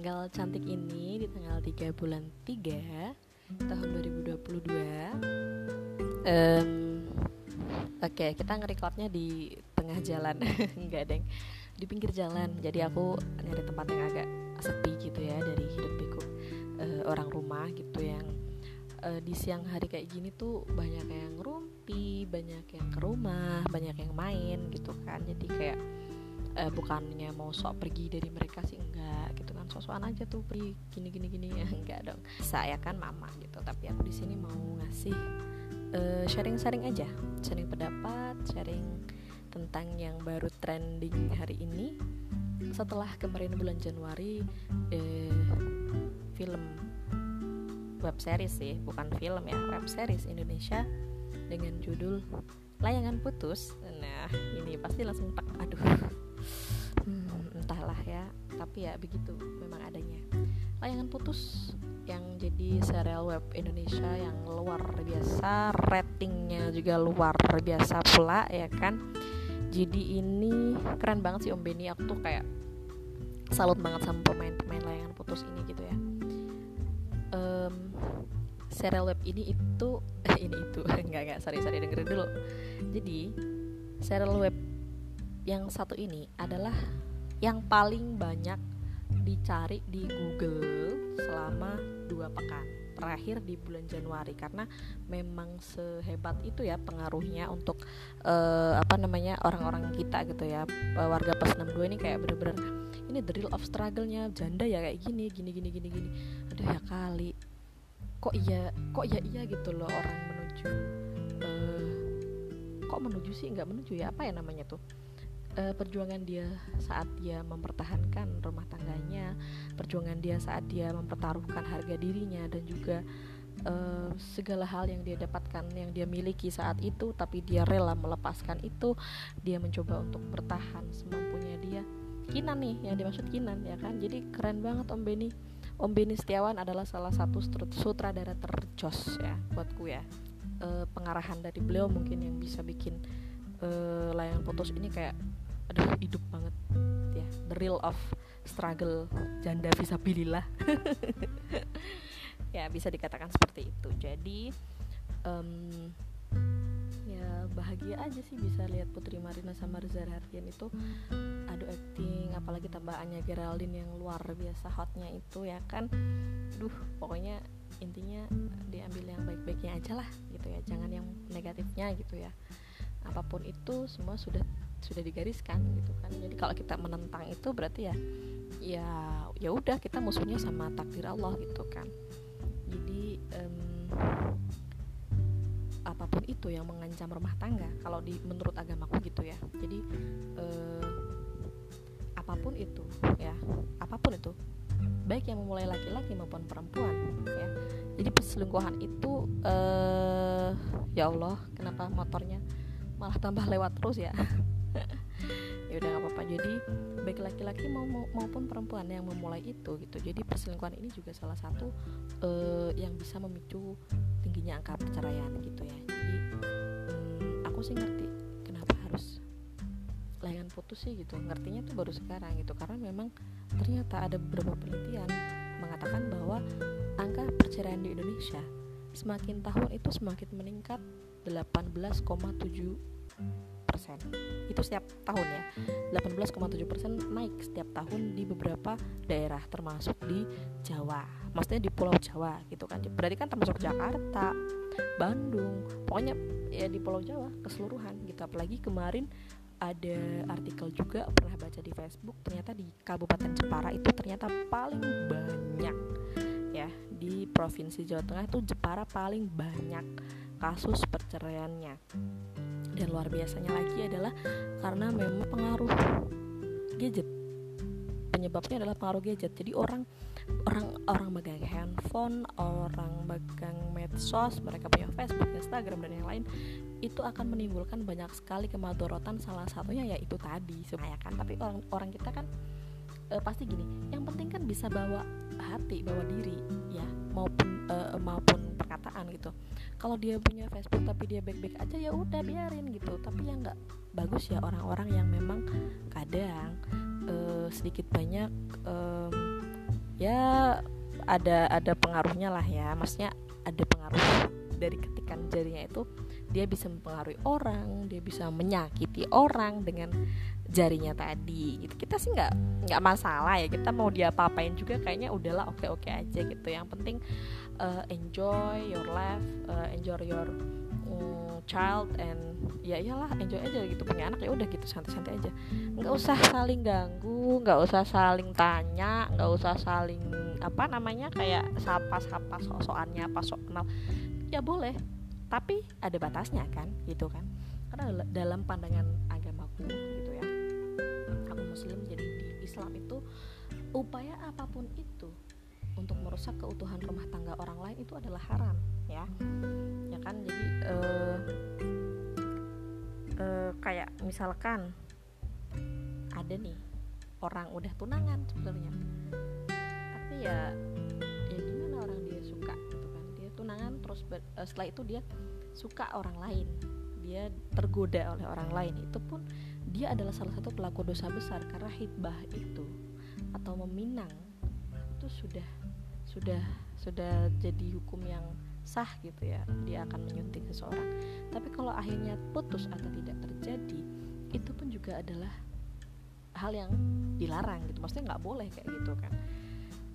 tanggal cantik ini di tanggal 3 bulan 3 tahun 2022 um, oke okay, kita ngerekordnya di tengah jalan. Enggak deng. Di pinggir jalan. Jadi aku nyari tempat yang agak sepi gitu ya dari hidup pikuk uh, orang rumah gitu yang uh, di siang hari kayak gini tuh banyak yang rumpi banyak yang ke rumah banyak yang main gitu kan. Jadi kayak uh, bukannya mau sok pergi dari mereka sih enggak gitu kan. Sosokan aja tuh pergi gini gini gini ya enggak dong. Saya kan mama gitu tapi aku di sini mau ngasih uh, sharing sharing aja. Sharing pendapat sharing tentang yang baru trending hari ini. Setelah kemarin bulan Januari eh, film web series sih bukan film ya web series Indonesia dengan judul layangan putus. Nah ini pasti langsung tak aduh ya tapi ya begitu memang adanya. Layangan putus yang jadi serial web Indonesia yang luar biasa ratingnya juga luar biasa pula ya kan? Jadi ini keren banget sih Om Benny. Aku tuh kayak salut banget sama pemain-pemain layangan putus ini gitu ya. Um, serial web ini itu eh, ini itu enggak enggak sorry sorry dengerin dulu. Jadi serial web yang satu ini adalah yang paling banyak dicari di Google selama dua pekan terakhir di bulan Januari. Karena memang sehebat itu ya pengaruhnya untuk uh, apa namanya orang-orang kita gitu ya. Warga pas 62 ini kayak bener-bener ini the real of struggle-nya janda ya kayak gini gini gini gini gini. Aduh ya kali. Kok iya kok ya iya gitu loh orang menuju uh, kok menuju sih nggak menuju ya apa ya namanya tuh uh, perjuangan dia saat dia mempertahankan rumah tangganya, perjuangan dia saat dia mempertaruhkan harga dirinya dan juga uh, segala hal yang dia dapatkan yang dia miliki saat itu, tapi dia rela melepaskan itu, dia mencoba untuk bertahan semampunya dia. Kinan nih yang dimaksud Kinan ya kan, jadi keren banget Om Beni. Om Beni Setiawan adalah salah satu sutradara terjos ya buatku ya. E, pengarahan dari beliau mungkin yang bisa bikin uh, layangan putus ini kayak aduh hidup banget. Ya the real of struggle janda visabilillah. Ya bisa dikatakan seperti itu. Jadi um, ya bahagia aja sih bisa lihat Putri Marina sama Reza Hardian itu. Adu acting apalagi tambahannya Geraldine yang luar biasa hotnya itu ya kan. Duh pokoknya intinya diambil yang baik-baiknya aja lah gitu ya. Jangan yang negatifnya gitu ya apa pun itu semua sudah sudah digariskan gitu kan. Jadi kalau kita menentang itu berarti ya ya ya udah kita musuhnya sama takdir Allah gitu kan. Jadi um, apa pun itu yang mengancam rumah tangga kalau di menurut agamaku gitu ya. Jadi uh, apa pun itu ya apa pun itu baik yang memulai laki-laki maupun perempuan ya. Jadi perselingkuhan itu uh, ya Allah kenapa motornya malah tambah lewat terus ya. Ya udah nggak apa-apa. Jadi baik laki-laki mau, maupun perempuan yang memulai itu gitu. Jadi perselingkuhan ini juga salah satu uh, yang bisa memicu tingginya angka perceraian gitu ya. Jadi um, aku sih ngerti kenapa harus layangan putus sih gitu. Ngertinya tuh baru sekarang gitu. Karena memang ternyata ada beberapa penelitian mengatakan bahwa angka perceraian di Indonesia semakin tahun itu semakin meningkat 18,7 persen. Itu setiap tahun ya. 18,7 persen naik setiap tahun di beberapa daerah termasuk di Jawa. Maksudnya di Pulau Jawa gitu kan. Berarti kan termasuk Jakarta Bandung pokoknya ya di Pulau Jawa keseluruhan gitu. Apalagi kemarin ada artikel juga pernah baca di Facebook ternyata di Kabupaten Jepara itu ternyata paling banyak ya. Di provinsi Jawa Tengah itu Jepara paling banyak kasus perceraiannya. Dan luar biasanya lagi adalah karena memang pengaruh gadget. Penyebabnya adalah pengaruh gadget. Jadi orang orang orang megang handphone orang megang medsos mereka punya Facebook Instagram dan yang lain itu akan menimbulkan banyak sekali kemadorotan salah satunya yaitu tadi. Sebenarnya kan? Tapi orang orang kita kan e, pasti gini yang penting kan bisa bawa hati bawa diri ya. Maupun e, maupun perkataan gitu. Kalau dia punya Facebook tapi dia baik-baik aja ya udah biarin gitu. Tapi yang nggak bagus ya orang-orang yang memang kadang uh, sedikit banyak um, ya ada ada pengaruhnya lah ya. Maksudnya ada pengaruh dari ketikan jarinya itu dia bisa mempengaruhi orang dia bisa menyakiti orang dengan jarinya tadi gitu. Kita sih nggak nggak masalah ya. Kita mau dia apain juga kayaknya udahlah oke oke aja gitu. Yang penting uh, enjoy your life uh, enjoy your um, child and ya iyalah enjoy aja gitu. Punya anak ya udah gitu santai-santai aja. Nggak usah saling ganggu nggak usah saling tanya nggak usah saling apa namanya kayak sapa-sapa sok-sokannya apa sok kenal. Ya boleh tapi ada batasnya kan gitu kan. Karena dalam pandangan agamaku aku muslim jadi di Islam itu upaya apa pun itu untuk merusak keutuhan rumah tangga orang lain itu adalah haram ya. Ya kan? Jadi uh, uh, kayak misalkan ada nih orang udah tunangan sebenarnya. Tapi ya ya gimana orang dia suka gitu kan? Dia tunangan terus ber, uh, setelah itu dia suka orang lain. Dia tergoda oleh orang lain. Itu pun dia adalah salah satu pelaku dosa besar karena hitbah itu atau meminang itu sudah sudah sudah jadi hukum yang sah gitu ya. Dia akan menyunting seseorang. Tapi kalau akhirnya putus atau tidak terjadi itu pun juga adalah hal yang dilarang gitu. Maksudnya nggak boleh kayak gitu kan.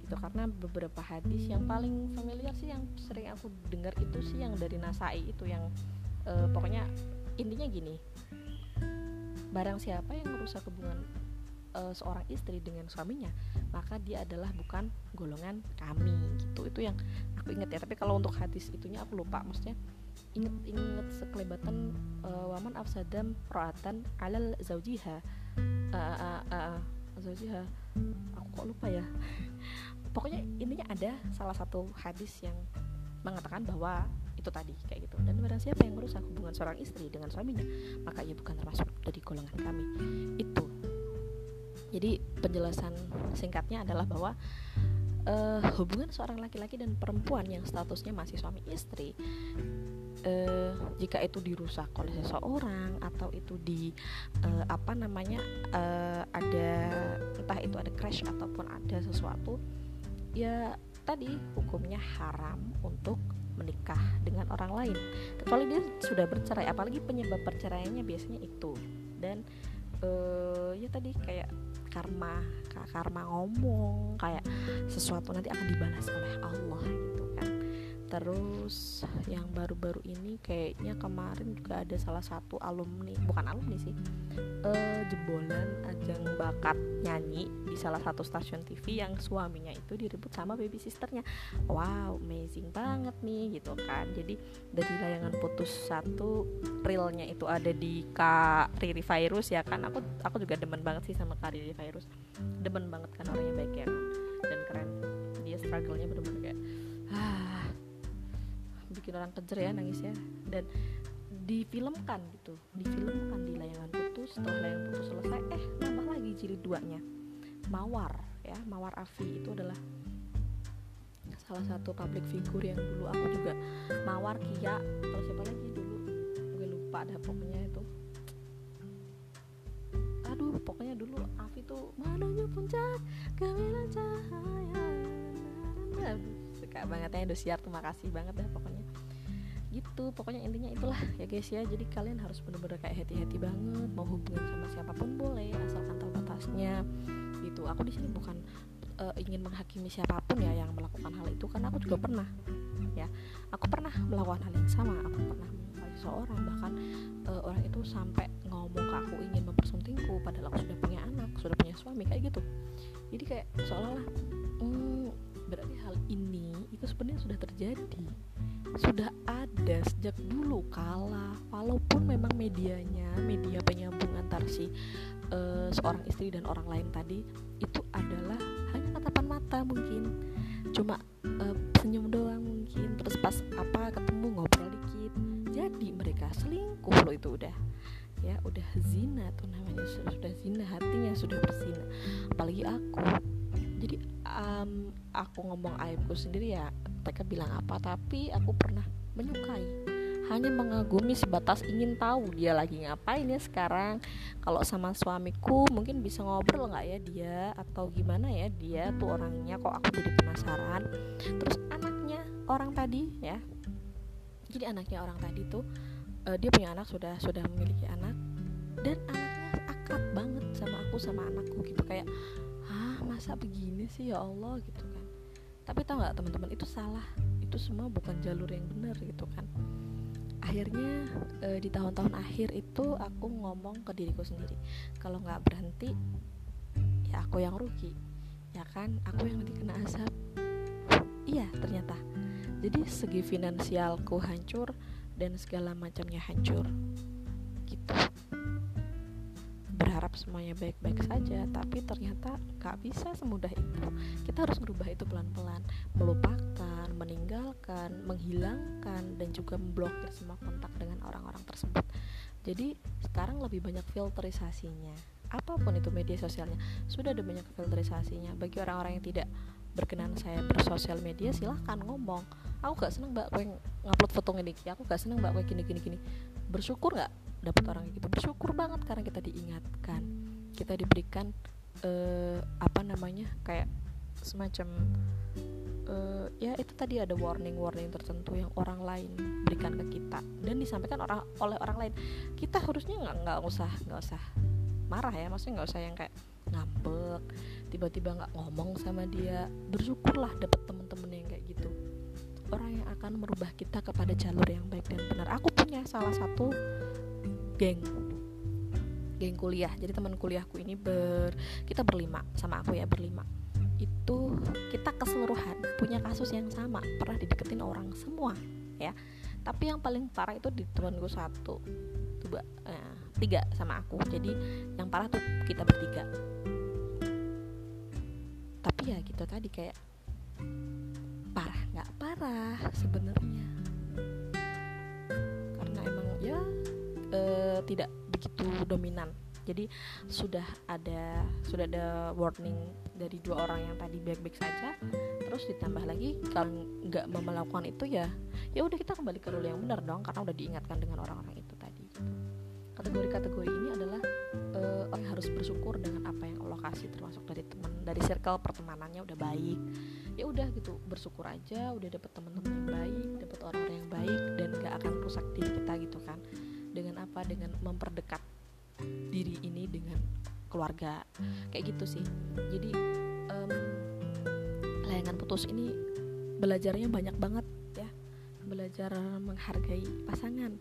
Gitu karena beberapa hadis yang paling familiar sih yang sering aku dengar itu sih yang dari Nasai itu yang uh, pokoknya intinya gini barang siapa yang merusak hubungan uh, seorang istri dengan suaminya maka dia adalah bukan golongan kami gitu. Itu yang aku ingat ya. Tapi kalau untuk hadis itunya aku lupa maksudnya inget inget sekelebatan uh, waman afsadam roatan alal zaujiha uh, uh, uh, zaujiha aku kok lupa ya. Pokoknya intinya ada salah satu hadis yang mengatakan bahwa itu tadi kayak gitu. Dan barang siapa yang merusak hubungan seorang istri dengan suaminya maka ia bukan termasuk dari golongan kami. Itu. Jadi penjelasan singkatnya adalah bahwa uh, hubungan seorang laki-laki dan perempuan yang statusnya masih suami istri uh, jika itu dirusak oleh seseorang atau itu di uh, apa namanya uh, ada entah itu ada crash ataupun ada sesuatu ya tadi hukumnya haram untuk menikah dengan orang lain. Kecuali dia sudah bercerai apalagi penyebab perceraiannya biasanya itu. Dan uh, ya tadi kayak karma karma ngomong kayak sesuatu nanti akan dibalas oleh Allah gitu terus yang baru-baru ini kayaknya kemarin juga ada salah satu alumni bukan alumni sih uh, jebolan ajang bakat nyanyi di salah satu stasiun TV yang suaminya itu direbut sama baby sisternya. Wow amazing banget nih gitu kan. Jadi dari layangan putus satu realnya itu ada di Kak Riri Virus ya kan. Aku aku juga demen banget sih sama Kak Riri Virus. Demen banget kan orangnya baik ya kan dan keren. Dia struggle-nya ah bikin orang kejer ya nangisnya dan difilmkan gitu difilmkan di layangan putus. Setelah layangan putus selesai eh nambah lagi jilid duanya. Mawar ya Mawar Afi itu adalah salah satu public figure yang dulu aku juga Mawar Kia terus siapa lagi dulu. Gue lupa dah pokoknya itu. Aduh pokoknya dulu Afi tuh mananya puncak gemilang cahaya. Suka banget ya Indosiar tuh makasih banget dah pokoknya gitu pokoknya intinya itulah ya guys ya. Jadi kalian harus bener-bener kayak hati-hati banget mau hubungan sama siapa pun boleh asalkan tahu batasnya gitu. Aku di sini bukan uh, ingin menghakimi siapa pun ya yang melakukan hal itu karena aku juga pernah ya. Aku pernah melakukan hal yang sama. Aku pernah menyukai seseorang bahkan uh, orang itu sampai ngomong ke aku ingin mempersuntingku padahal aku sudah punya anak sudah punya suami kayak gitu. Jadi kayak seolah-olah hmm, berarti hal ini itu sebenarnya sudah terjadi sudah ada sejak dulu kala walaupun memang medianya media penyambung antar si uh, seorang istri dan orang lain tadi itu adalah hanya tatapan mata mungkin. Cuma uh, senyum doang mungkin. Terus pas apa ketemu ngobrol dikit jadi mereka selingkuh loh itu udah. Ya udah zina tuh namanya sudah, zina hatinya sudah berzina. Apalagi aku. Jadi um, aku ngomong aibku sendiri ya mereka bilang apa tapi aku pernah menyukai. Hanya mengagumi sebatas ingin tahu dia lagi ngapain ya sekarang. Kalau sama suamiku mungkin bisa ngobrol nggak ya dia atau gimana ya dia tuh orangnya kok aku jadi penasaran. Terus anaknya orang tadi ya jadi anaknya orang tadi tuh uh, dia punya anak sudah sudah memiliki anak. Dan anaknya akrab banget sama aku sama anakku gitu. Kayak masa begini sih ya Allah gitu kan. Tapi tau nggak teman-teman itu salah. Itu semua bukan jalur yang benar gitu kan. Akhirnya e, di tahun-tahun akhir itu aku ngomong ke diriku sendiri. Kalau nggak berhenti ya aku yang rugi ya kan? Aku yang nanti kena asap. Iya ternyata. Jadi segi finansialku hancur dan segala macamnya hancur. Gitu berharap semuanya baik-baik saja tapi ternyata gak bisa semudah itu. Kita harus merubah itu pelan-pelan melupakan meninggalkan menghilangkan dan juga memblokir semua kontak dengan orang-orang tersebut. Jadi sekarang lebih banyak filterisasinya. Apa pun itu media sosialnya sudah ada banyak filterisasinya. Bagi orang-orang yang tidak berkenan saya bersosial media silahkan ngomong. Aku gak seneng mbak kue ngupload foto ini aku gak seneng mbak kue gini gini gini bersyukur nggak dapat orang gitu bersyukur banget karena kita diingatkan kita diberikan uh, apa namanya kayak semacam uh, ya itu tadi ada warning warning tertentu yang orang lain berikan ke kita dan disampaikan orang oleh orang lain. Kita harusnya nggak nggak usah nggak usah marah ya maksudnya nggak usah yang kayak ngambek tiba-tiba nggak ngomong sama dia. Bersyukurlah dapat temen-temen yang kayak gitu. Orang yang akan merubah kita kepada jalur yang baik dan benar. Aku punya salah satu geng geng kuliah. Jadi teman kuliahku ini ber kita berlima sama aku ya berlima. Itu kita keseluruhan punya kasus yang sama pernah dideketin orang semua ya. Tapi yang paling parah itu di temanku satu dua eh, tiga sama aku. Jadi yang parah tuh kita bertiga. Tapi ya gitu tadi kayak parah nggak parah sebenarnya. Karena emang ya uh, tidak begitu dominan. Jadi sudah ada sudah ada warning dari dua orang yang tadi baik-baik saja. Terus ditambah lagi kalau nggak melakukan itu ya ya udah kita kembali ke dulu yang benar dong karena udah diingatkan dengan orang-orang itu tadi. Kategori-kategori ini adalah uh, orang harus bersyukur dengan apa yang Allah kasih termasuk dari teman dari circle pertemanannya udah baik. Ya udah gitu bersyukur aja udah dapet teman-teman yang baik dapet orang-orang yang baik dan gak akan rusak diri kita gitu kan dengan apa? Dengan memperdekat diri ini dengan keluarga. Kayak gitu sih. Jadi um, layangan putus ini belajarnya banyak banget ya. Belajar menghargai pasangan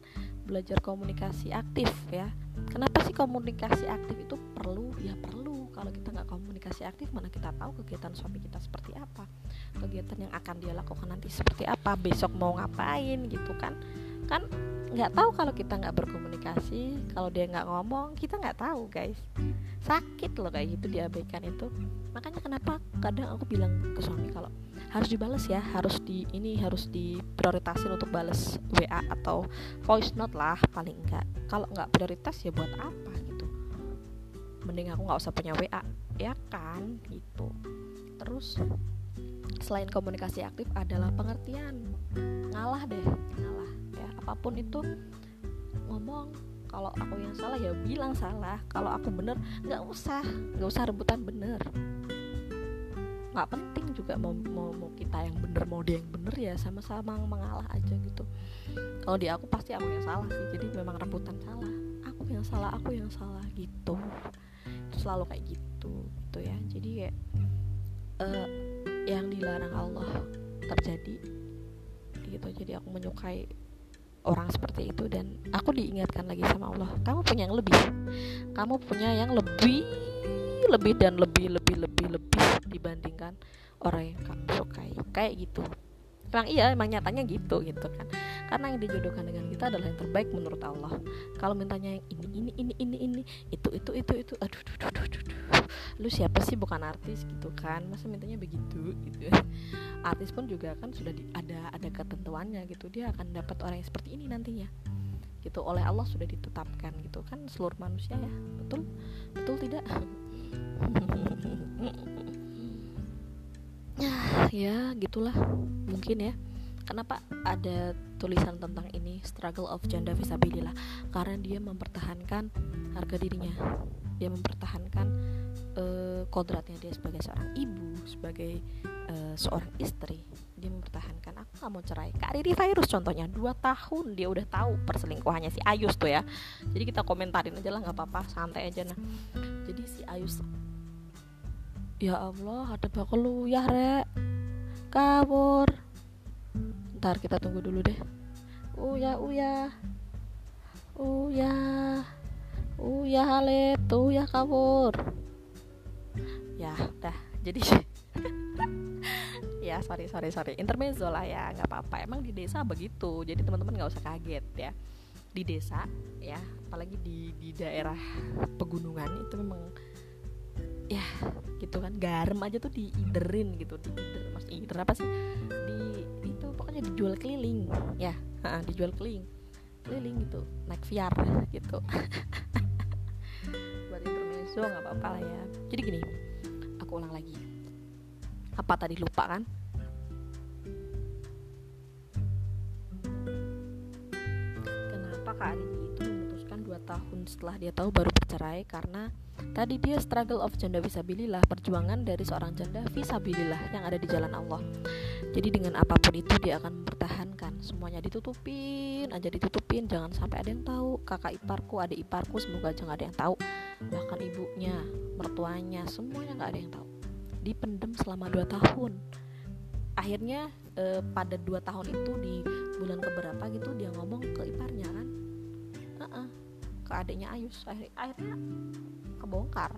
belajar komunikasi aktif ya. Kenapa sih komunikasi aktif itu perlu? Ya perlu. Kalau kita nggak komunikasi aktif mana kita tahu kegiatan suami kita seperti apa? Kegiatan yang akan dia lakukan nanti seperti apa? Besok mau ngapain gitu kan? Kan nggak tahu kalau kita nggak berkomunikasi kalau dia nggak ngomong kita nggak tahu guys. Sakit loh kayak gitu diabaikan itu. Makanya kenapa kadang aku bilang ke suami kalau harus dibales ya harus di ini harus diprioritasin untuk bales WA atau voice note lah paling enggak kalau nggak prioritas ya buat apa gitu. Mending aku nggak usah punya WA ya kan? Gitu. Terus selain komunikasi aktif adalah pengertian. Ngalah deh ngalah apa pun itu ngomong kalau aku yang salah ya bilang salah. Kalau aku bener nggak usah. Nggak usah rebutan bener. Nggak penting juga mau, mau mau kita yang bener mau dia yang bener ya sama-sama mengalah aja gitu. Kalau di aku pasti aku yang salah sih jadi memang rebutan salah. Aku yang salah aku yang salah gitu. Itu selalu kayak gitu gitu ya. Jadi kayak uh, yang dilarang Allah terjadi gitu. Jadi aku menyukai orang seperti itu dan aku diingatkan lagi sama Allah kamu punya yang lebih. Kamu punya yang lebih lebih dan lebih lebih lebih lebih dibandingkan orang yang kamu sukai. Kayak gitu. Emang iya emang nyatanya gitu gitu kan. Karena yang dijodohkan dengan kita adalah yang terbaik menurut Allah. Kalau mintanya yang ini ini ini ini ini itu itu itu itu aduh aduh aduh aduh, aduh. Lu siapa sih? Bukan artis gitu kan. Masa mintanya begitu gitu. Artis pun juga kan sudah di, ada ada ketentuannya gitu. Dia akan dapat orang yang seperti ini nantinya gitu. Oleh Allah sudah ditetapkan gitu kan. Seluruh manusia ya. Betul? Betul tidak? Ya gitulah. Mungkin ya. Kenapa ada tulisan tentang ini? Struggle of janda visabilillah karena dia mempertahankan harga dirinya. Dia mempertahankan uh, kodratnya dia sebagai seorang ibu sebagai uh, seorang istri dia mempertahankan aku nggak mau cerai. Kak Riri virus contohnya dua tahun dia udah tahu perselingkuhannya si Ayus tuh ya. Jadi kita komentarin aja lah nggak apa-apa santai aja nah. Jadi si Ayus ya Allah ada bakal ya rek. Kabur. Ntar kita tunggu dulu deh. Uya uya. Uya. Uya Halep tuh ya kabur ya udah jadi ya sorry sorry sorry. Intermezzo lah ya nggak apa-apa. Emang di desa begitu. Jadi teman-teman nggak usah kaget ya. Di desa ya apalagi di di daerah pegunungan itu memang ya gitu kan. Garam aja tuh diiderin gitu diider. Mas ider apa sih? Di itu pokoknya dijual keliling ya. Dijual keliling. Keliling gitu naik VR gitu intermezzo nggak apa-apa lah ya. Jadi gini aku ulang lagi. Apa tadi lupa kan? Kenapa Kak Arini itu memutuskan 2 tahun setelah dia tahu baru bercerai? Karena tadi dia struggle of janda visabilillah perjuangan dari seorang janda visabilillah yang ada di jalan Allah. Jadi dengan apa pun itu dia akan mempertahankan. Semuanya ditutupin aja ditutupin jangan sampai ada yang tahu. Kakak iparku adik iparku semoga jangan ada yang tahu bahkan ibunya mertuanya semuanya nggak ada yang tahu. Dipendem selama 2 tahun. Akhirnya eh, pada dua tahun itu di bulan keberapa gitu dia ngomong ke iparnya kan uh -uh, ke adiknya Ayus. Akhir, akhirnya kebongkar.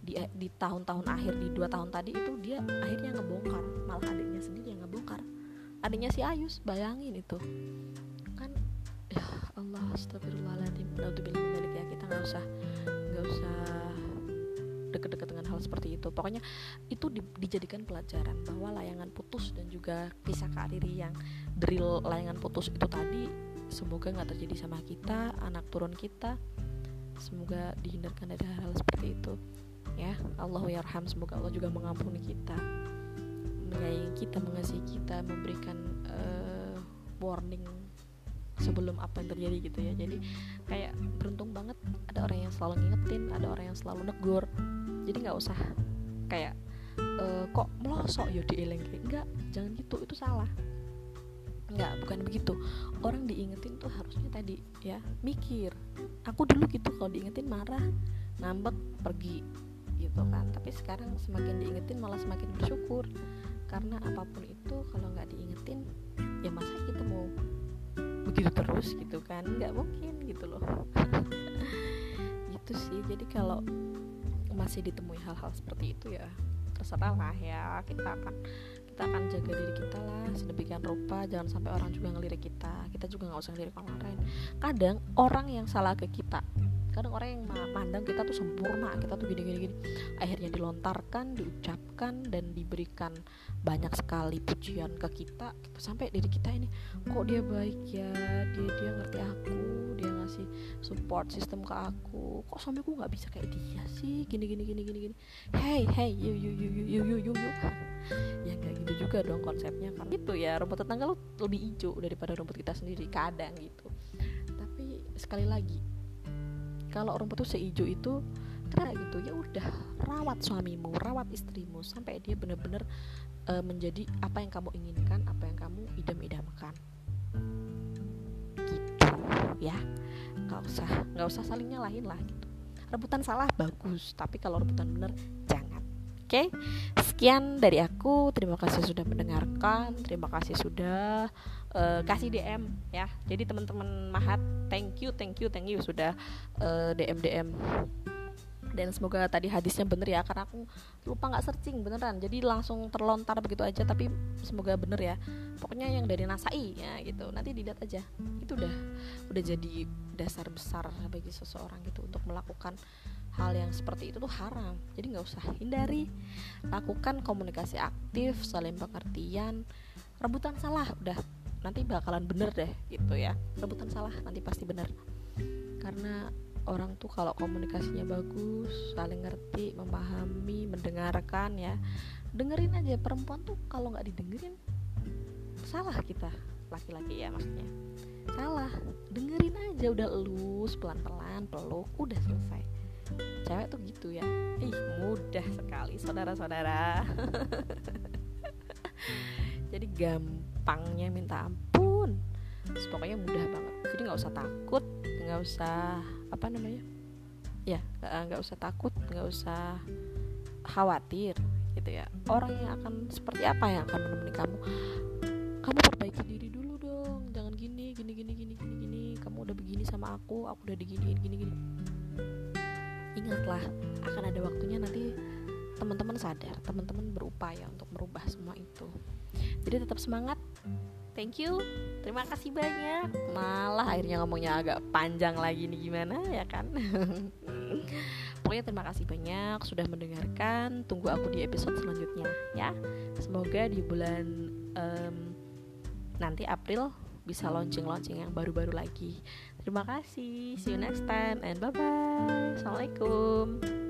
Di di tahun-tahun akhir di dua tahun tadi itu dia akhirnya ngebongkar. Malah adiknya sendiri yang ngebongkar. Adiknya si Ayus bayangin itu ya Allah astagfirullahaladzim. Ya. Kita nggak usah nggak usah deket-deket dengan hal seperti itu. Pokoknya itu di, dijadikan pelajaran bahwa layangan putus dan juga kisah Kak Riri yang drill layangan putus itu tadi semoga nggak terjadi sama kita anak turun kita. Semoga dihindarkan dari hal-hal seperti itu. Ya Allah yarham semoga Allah juga mengampuni kita menyayangi kita mengasihi kita memberikan uh, warning sebelum apa yang terjadi gitu ya. Jadi kayak beruntung banget ada orang yang selalu ngingetin ada orang yang selalu negur. Jadi nggak usah kayak e, kok melosok yo dieleng enggak jangan gitu itu salah. Enggak bukan begitu. Orang diingetin tuh harusnya tadi ya mikir aku dulu gitu kalau diingetin marah ngambek pergi gitu kan. Tapi sekarang semakin diingetin malah semakin bersyukur. Karena apa pun itu kalau nggak diingetin begitu terus gitu kan nggak mungkin gitu loh. Gitu sih jadi kalau masih ditemui hal-hal seperti itu ya terserah lah ya kita akan kita akan jaga diri kita lah sedemikian rupa jangan sampai orang juga ngelirik kita kita juga nggak usah ngelirik orang lain. Kadang orang yang salah ke kita kadang orang yang mandang kita tuh sempurna kita tuh gini gini gini akhirnya dilontarkan diucapkan dan diberikan banyak sekali pujian ke kita gitu. sampai diri kita ini kok dia baik ya? Dia dia ngerti aku dia ngasih support sistem ke aku. Kok sampai aku nggak bisa kayak dia sih? Gini gini gini gini gini. Hey hey you you you you you you you, you. ya kayak gitu juga dong konsepnya kan itu ya rumput tetangga lo lebih hijau daripada rumput kita sendiri kadang gitu. Tapi sekali lagi kalau rumput tuh seijo itu karena gitu. Ya udah rawat suamimu rawat istrimu sampai dia benar-benar uh, menjadi apa yang kamu inginkan apa yang kamu idam-idamkan. Gitu ya. Nggak usah nggak usah saling nyalahin lah gitu. Rebutan salah bagus tapi kalau rebutan jangan oke okay? sekian dari aku. Terima kasih sudah mendengarkan. Terima kasih sudah uh, kasih DM ya. Jadi teman-teman mahat thank you thank you thank you sudah uh, eh, DM DM dan semoga tadi hadisnya bener ya karena aku lupa nggak searching beneran. Jadi langsung terlontar begitu aja tapi semoga bener ya. Pokoknya yang dari Nasai ya gitu. Nanti dilihat aja. Itu udah udah jadi dasar besar bagi seseorang gitu untuk melakukan hal yang seperti itu tuh haram. Jadi nggak usah hindari. Lakukan komunikasi aktif saling pengertian. Rebutan salah udah. Nanti bakalan bener deh gitu ya. Rebutan salah nanti pasti bener. Karena orang tuh kalau komunikasinya bagus saling ngerti memahami mendengarkan ya. Dengerin aja perempuan tuh kalau nggak didengerin salah kita laki-laki ya maksudnya. Salah. Dengerin aja udah elus pelan-pelan peluk udah selesai cewek tuh gitu ya. Ih mudah sekali saudara-saudara. Jadi gampangnya minta ampun. Terus pokoknya mudah banget. Jadi nggak usah takut nggak usah apa namanya? Ya nggak usah takut nggak usah khawatir gitu ya. Orang yang akan seperti apa yang akan menemani kamu? Kamu perbaiki diri dulu dong. Jangan gini gini gini gini gini gini. Kamu udah begini sama aku aku udah diginiin gini gini ingatlah akan ada waktunya nanti teman-teman sadar teman-teman berupaya untuk merubah semua itu. Jadi tetap semangat. Thank you. Terima kasih banyak. Malah akhirnya ngomongnya agak panjang lagi nih gimana ya kan? Pokoknya terima kasih banyak sudah mendengarkan. Tunggu aku di episode selanjutnya ya. Semoga di bulan um, nanti April bisa launching-launching yang baru-baru lagi terima kasih. See you next time and bye bye assalamualaikum